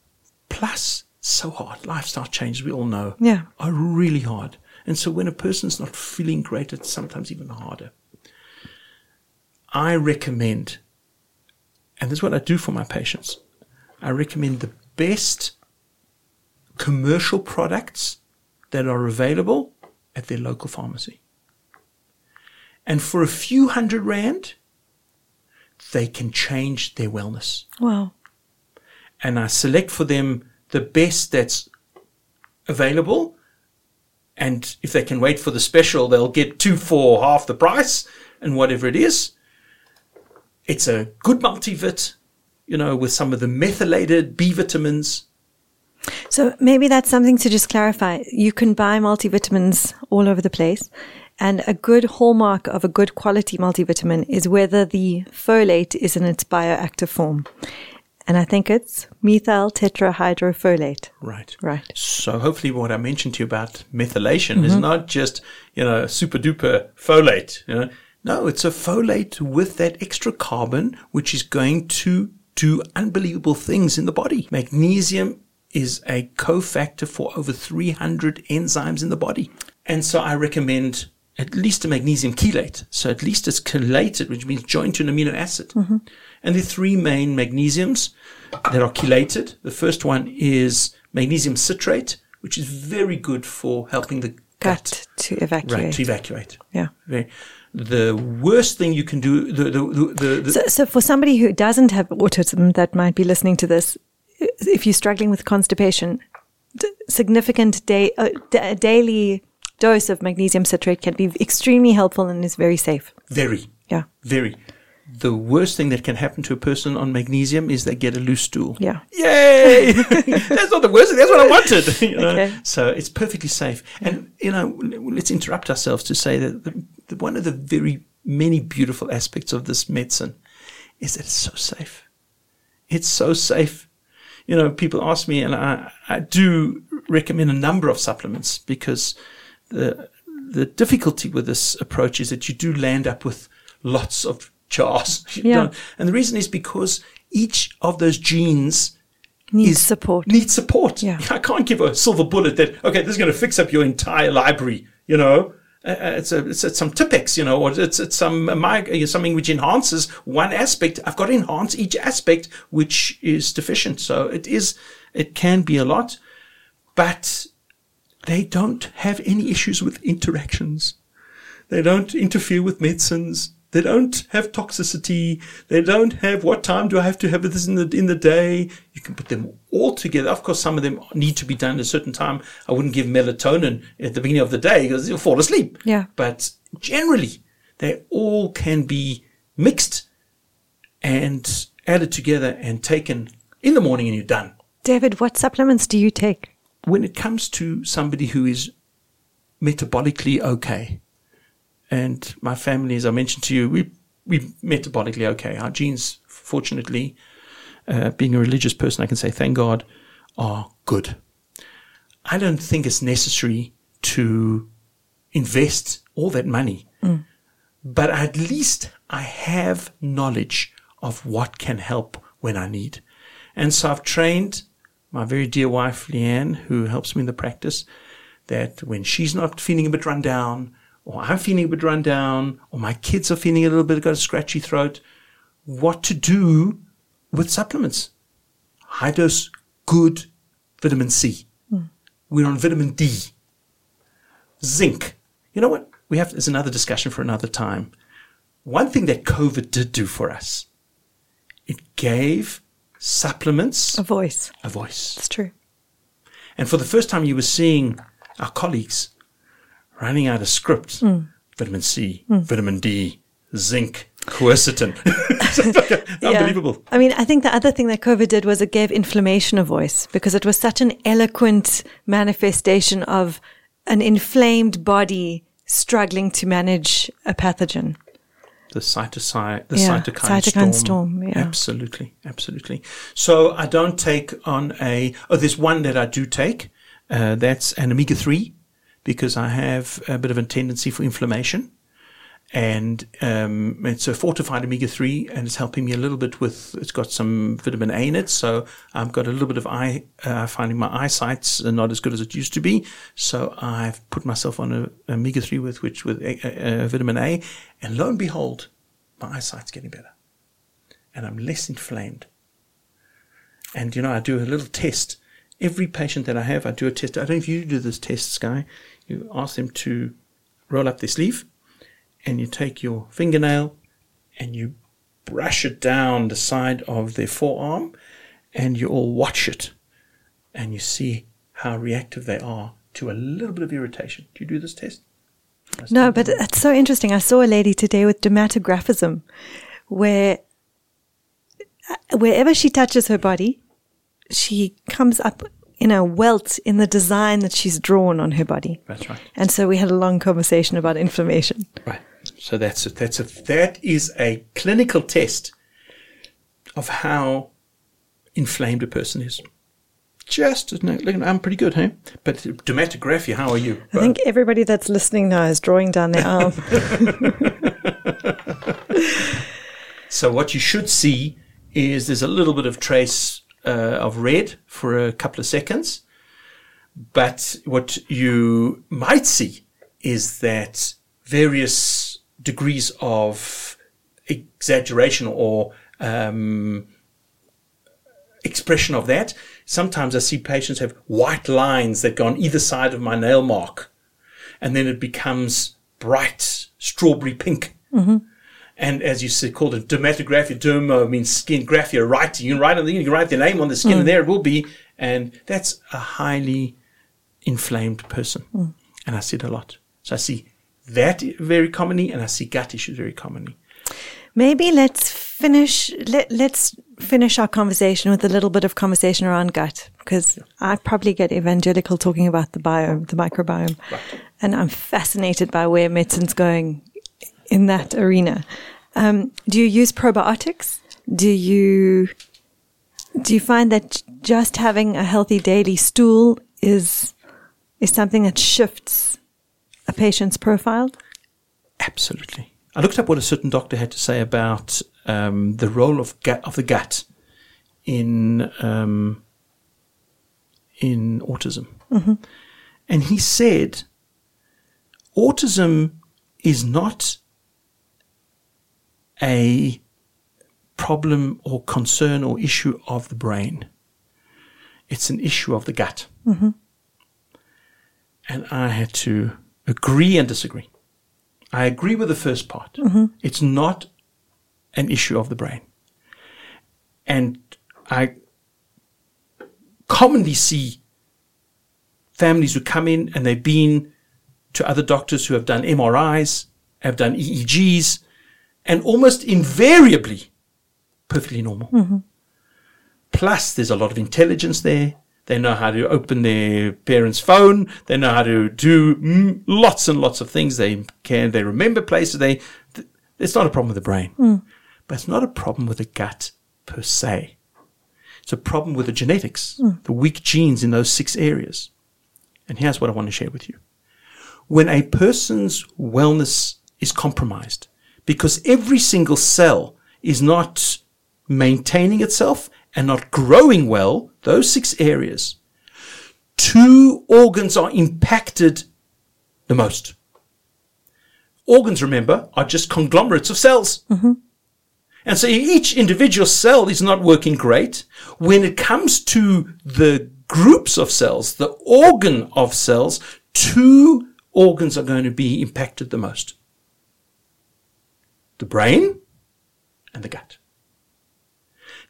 plus, so hard. Lifestyle changes, we all know, Yeah. are really hard. And so when a person's not feeling great, it's sometimes even harder. I recommend, and this is what I do for my patients, I recommend the best commercial products that are available at their local pharmacy. And for a few hundred rand, they can change their wellness. Wow. And I select for them the best that's available. And if they can wait for the special, they'll get two for half the price and whatever it is. It's a good multivit, you know, with some of the methylated B vitamins. So maybe that's something to just clarify. You can buy multivitamins all over the place. And a good hallmark of a good quality multivitamin is whether the folate is in its bioactive form. And I think it's methyl tetrahydrofolate. Right. Right. So hopefully what I mentioned to you about methylation is mm-hmm. not just, you know, super duper folate, you know. No, it's a folate with that extra carbon, which is going to do unbelievable things in the body. Magnesium is a cofactor for over 300 enzymes in the body. And so I recommend at least a magnesium chelate. So at least it's chelated, which means joined to an amino acid. Mm-hmm. And the three main magnesiums that are chelated. The first one is magnesium citrate, which is very good for helping the gut, Gut to evacuate. right to evacuate. Yeah. Very, the worst thing you can do, the the the, So, so for somebody who doesn't have autism that might be listening to this, if you're struggling with constipation, d- significant day, uh, d- a daily dose of magnesium citrate can be extremely helpful and is very safe. very Yeah. very. The worst thing that can happen to a person on magnesium is they get a loose stool. Yeah. Yay! that's not the worst thing. That's what I wanted. You know? Okay. So it's perfectly safe. And, you know, let's interrupt ourselves to say that the, the, one of the very many beautiful aspects of this medicine is that it's so safe. It's so safe. You know, people ask me, and I, I do recommend a number of supplements because the the difficulty with this approach is that you do land up with lots of jars. Yeah. And the reason is because each of those genes Needs support. Needs support. Yeah. I can't give a silver bullet that okay, this is going to fix up your entire library. You know, Uh, uh, it's a, it's, it's some Tipp-Ex, you know, or it's it's some uh, uh, something which enhances one aspect. I've got to enhance each aspect which is deficient. So it is it can be a lot, but they don't have any issues with interactions. They don't interfere with medicines. They don't have toxicity. They don't have what time do I have to have this in the in the day. You can put them all together. Of course, some of them need to be done at a certain time. I wouldn't give melatonin at the beginning of the day because you'll fall asleep. Yeah. But generally, they all can be mixed and added together and taken in the morning, and you're done. David, what supplements do you take? when it comes to somebody who is metabolically okay, and my family, as I mentioned to you, we we metabolically okay. Our genes, fortunately, uh, being a religious person, I can say thank God, are good. I don't think it's necessary to invest all that money, but at least I have knowledge of what can help when I need. And so I've trained my very dear wife, Leanne, who helps me in the practice, that when she's not feeling a bit run down, or I'm feeling a bit run down, or my kids are feeling a little bit got a scratchy throat, what to do with supplements. High dose, good vitamin C. Hmm. We're on vitamin D. Zinc. You know what? We have, there's another discussion for another time. One thing that COVID did do for us, it gave supplements A voice. a voice. It's true. And for the first time, you were seeing our colleagues running out of script. Vitamin C, vitamin D, zinc, quercetin. Unbelievable. I mean, I think the other thing that COVID did was it gave inflammation a voice because it was such an eloquent manifestation of an inflamed body struggling to manage a pathogen. The cytosine, the Yeah, cytokine, cytokine storm. storm, yeah. Absolutely, absolutely. So I don't take on a. Oh, there's one that I do take. Uh, that's an omega three, because I have a bit of a tendency for inflammation, and um, it's a fortified omega three, and it's helping me a little bit with. It's got some vitamin A in it, so I've got a little bit of eye. Uh, finding my eyesight's not as good as it used to be, so I've put myself on a omega three with which with uh, uh, vitamin A, and lo and behold, my eyesight's getting better, and I'm less inflamed. And you know, I do a little test. Every patient that I have, I do a test. I don't know if you do this test, Sky. You ask them to roll up their sleeve, and you take your fingernail and you brush it down the side of their forearm, and you all watch it, and you see how reactive they are to a little bit of irritation. Do you do this test? No, but it's so interesting. I saw a lady today with dermatographism where uh, wherever she touches her body, she comes up in a welt in the design that she's drawn on her body. That's right. And so we had a long conversation about inflammation. Right. So that's a, that's a that is a clinical test of how inflamed a person is. Just no, look, I'm pretty good, hey. But dermatography, how are you? I think everybody that's listening now is drawing down their arm. So what you should see is there's a little bit of trace uh, of red for a couple of seconds, but what you might see is that various degrees of exaggeration or um, expression of that. Sometimes I see patients have white lines that go on either side of my nail mark, and then it becomes bright strawberry pink. And as you said, called it dermatographia, dermo means skin, graphia, writing. You can write on the, you can write the name on the skin, and mm. there it will be. And that's a highly inflamed person. Mm. And I see it a lot. So I see that very commonly, and I see gut issues very commonly. Maybe let's finish. Let, let's finish our conversation with a little bit of conversation around gut, because I probably get evangelical talking about the biome, the microbiome, and I'm fascinated by where medicine's going in that arena. Um, do you use probiotics? Do you do you find that just having a healthy daily stool is is something that shifts a patient's profile? Absolutely. I looked up what a certain doctor had to say about um, the role of gut, of the gut in um, in autism, and he said autism is not a problem or concern or issue of the brain. It's an issue of the gut. Mm-hmm. And I had to agree and disagree. I agree with the first part. Mm-hmm. It's not an issue of the brain. And I commonly see families who come in and they've been to other doctors who have done MRIs, have done EEGs, and almost invariably perfectly normal. Plus, there's a lot of intelligence there. They know how to open their parents' phone. They know how to do mm, lots and lots of things. They can. They remember places. They. Th- it's not a problem with the brain, but it's not a problem with the gut per se. It's a problem with the genetics, the weak genes in those six areas. And here's what I want to share with you. When a person's wellness is compromised, because every single cell is not maintaining itself and not growing well, those six areas, two organs are impacted the most. Organs, remember, are just conglomerates of cells. Mm-hmm. And so each individual cell is not working great. When it comes to the groups of cells, the organ of cells, two organs are going to be impacted the most. The brain and the gut.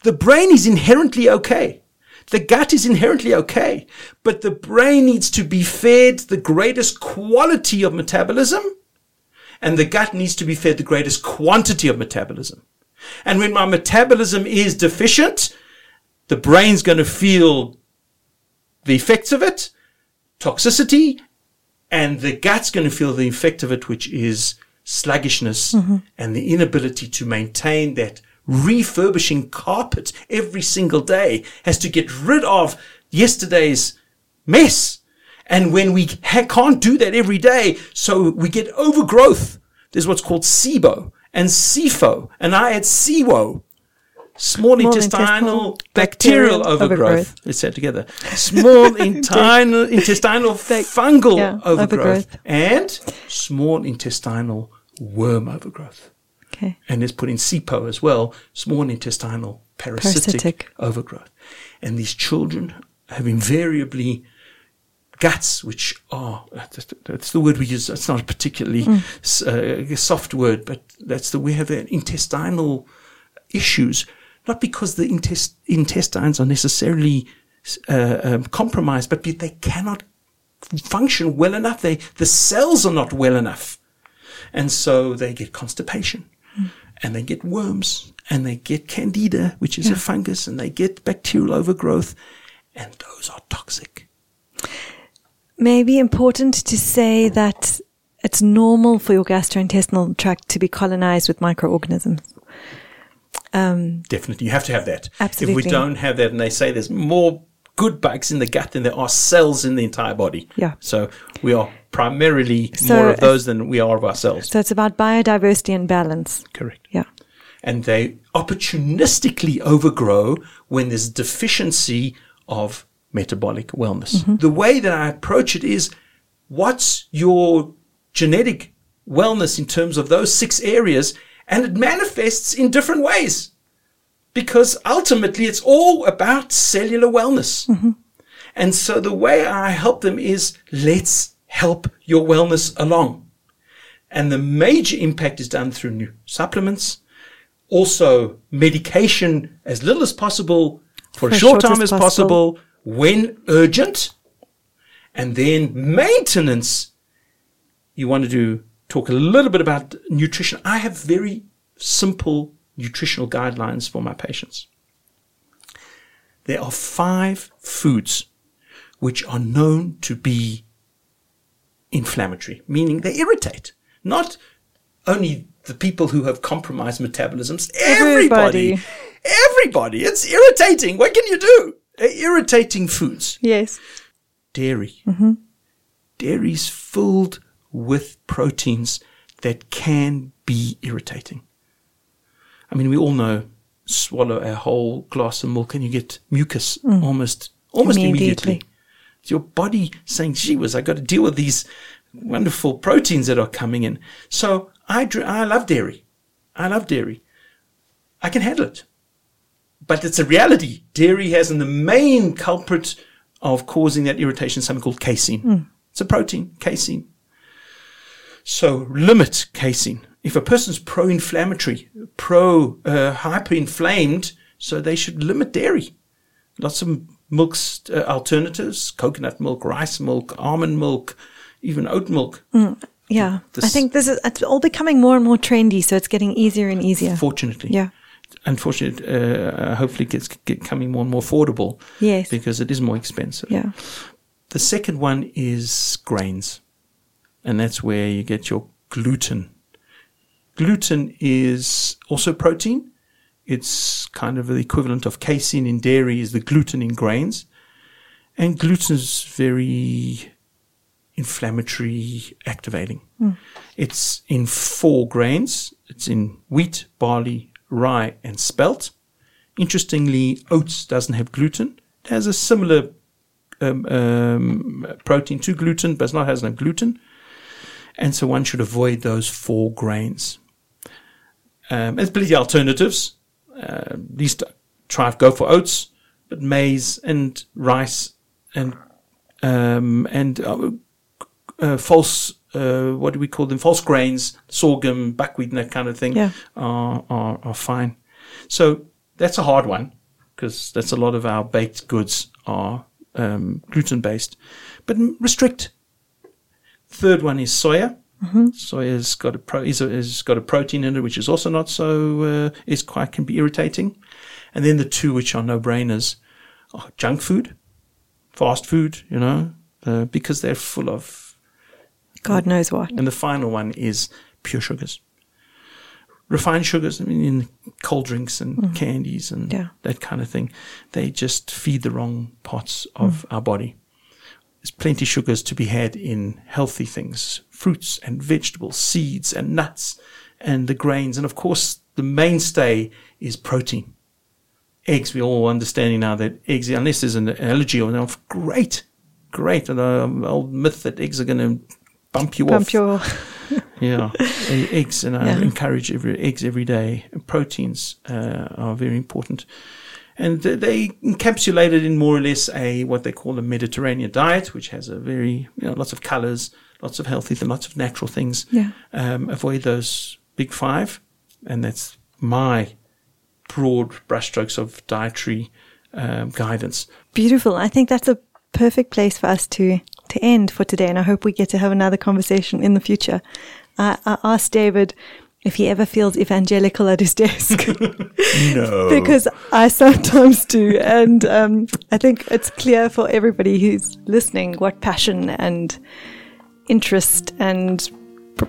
The brain is inherently okay. The gut is inherently okay, but the brain needs to be fed the greatest quality of metabolism and the gut needs to be fed the greatest quantity of metabolism. And when my metabolism is deficient, the brain's going to feel the effects of it, toxicity, and the gut's going to feel the effect of it, which is sluggishness mm-hmm. and the inability to maintain that refurbishing carpet every single day has to get rid of yesterday's mess. And when we ha- can't do that every day, so we get overgrowth. There's what's called SIBO and SIFO, and I had SIWO. Small, intestinal, intestinal bacterial, bacterial overgrowth. overgrowth. Let's say it together. Small intestinal, intestinal fungal yeah, overgrowth, overgrowth. and small intestinal worm overgrowth. Okay. And let's put in SIPO as well, small intestinal parasitic, Parasitic. overgrowth. And these children have invariably guts, which are, that's that's the word we use, it's not a particularly s- uh, soft word, but that's the, we have intestinal issues, not because the intest- intestines are necessarily uh, um, compromised, but they cannot function well enough. They, the cells are not well enough. And so they get constipation and they get worms and they get candida, which is a fungus, and they get bacterial overgrowth. And those are toxic. Maybe important to say that it's normal for your gastrointestinal tract to be colonized with microorganisms. Um, Definitely. You have to have that. Absolutely. If we don't have that, and they say there's more good bugs in the gut than there are cells in the entire body. Yeah. So we are primarily So more of those than we are of ourselves. so it's about biodiversity and balance. Correct. Yeah. and they opportunistically overgrow when there's deficiency of metabolic wellness. Mm-hmm. The way that I approach it is what's your genetic wellness in terms of those six areas? And it manifests in different ways because ultimately it's all about cellular wellness. Mm-hmm. And so the way I help them is let's help your wellness along. And the major impact is done through new supplements, also medication as little as possible for, For a short short time as as possible when urgent. And then maintenance, you want to do talk a little bit about nutrition. I have very simple nutritional guidelines for my patients. There are five foods which are known to be inflammatory, meaning they irritate. Not only the people who have compromised metabolisms, everybody. Everybody. Everybody. It's irritating. What can you do? Irritating foods. Yes. Dairy. Mm-hmm. Dairy's filled with proteins that can be irritating. I mean, we all know swallow a whole glass of milk and you get mucus mm. almost almost Immediately. immediately. It's your body saying, "Gee whiz, I got to deal with these wonderful proteins that are coming in." So I I love dairy. I love dairy. I can handle it, but it's a reality. Dairy has in the main culprit of causing that irritation, something called casein. Mm. It's a protein, casein. So limit casein. If a person's pro-inflammatory, pro uh, hyper-inflamed, so they should limit dairy. Lots of milks uh, alternatives: coconut milk, rice milk, almond milk, even oat milk. Yeah. I think this is it's all becoming more and more trendy, so it's getting easier and easier. Fortunately, Yeah. Unfortunately, uh, hopefully, it gets get coming more and more affordable Yes. because it is more expensive. Yeah. The second one is grains, and that's where you get your gluten. Gluten is also protein. It's kind of the equivalent of casein in dairy is the gluten in grains. And gluten is very inflammatory activating. It's in four grains. It's in wheat, barley, rye, and spelt. Interestingly, oats doesn't have gluten. It has a similar um, um, protein to gluten, but not has no gluten. And so one should avoid those four grains. Um, there's plenty of alternatives. Uh, at least try to go for oats, but maize and rice and um, and uh, uh, false uh, what do we call them? False grains, sorghum, buckwheat, and that kind of thing Yeah. are, are are fine. So that's a hard one because that's a lot of our baked goods are um, gluten based, but restrict. Third one is soya. Soya's got a pro is, a, is got a protein in it, which is also not so uh, is quite can be irritating. And then the two which are no brainers are junk food, fast food, you know, uh, because they're full of God knows what. and the final one is pure sugars. Refined sugars, I mean, in cold drinks and candies and Yeah. that kind of thing, they just feed the wrong parts of our body. There's plenty of sugars to be had in healthy things, fruits and vegetables, seeds and nuts and the grains. And of course, the mainstay is protein. Eggs, we're all understanding now that eggs, unless there's an allergy or anything, great, great. And the old myth that eggs are going to bump you Bump off. your Yeah, eggs, and I Yeah. encourage every eggs every day. Proteins uh, are very important, and they encapsulated in more or less a what they call a Mediterranean diet, which has a very you know lots of colors, lots of healthy, th- lots of natural things. Yeah. Um, avoid those big five, and that's my broad brushstrokes of dietary um, guidance. Beautiful. I think that's a perfect place for us to to end for today, and I hope we get to have another conversation in the future. I, I asked David if he ever feels evangelical at his desk No, because I sometimes do, and um, I think it's clear for everybody who's listening what passion and interest and pr-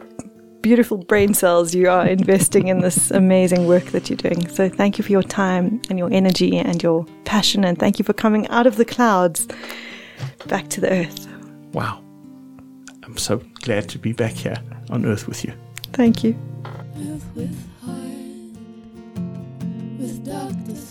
beautiful brain cells you are investing in this amazing work that you're doing. So thank you for your time and your energy and your passion, and thank you for coming out of the clouds back to the earth. wow, I'm so glad to be back here on Earth with you. Thank you. With heart, with. Sky.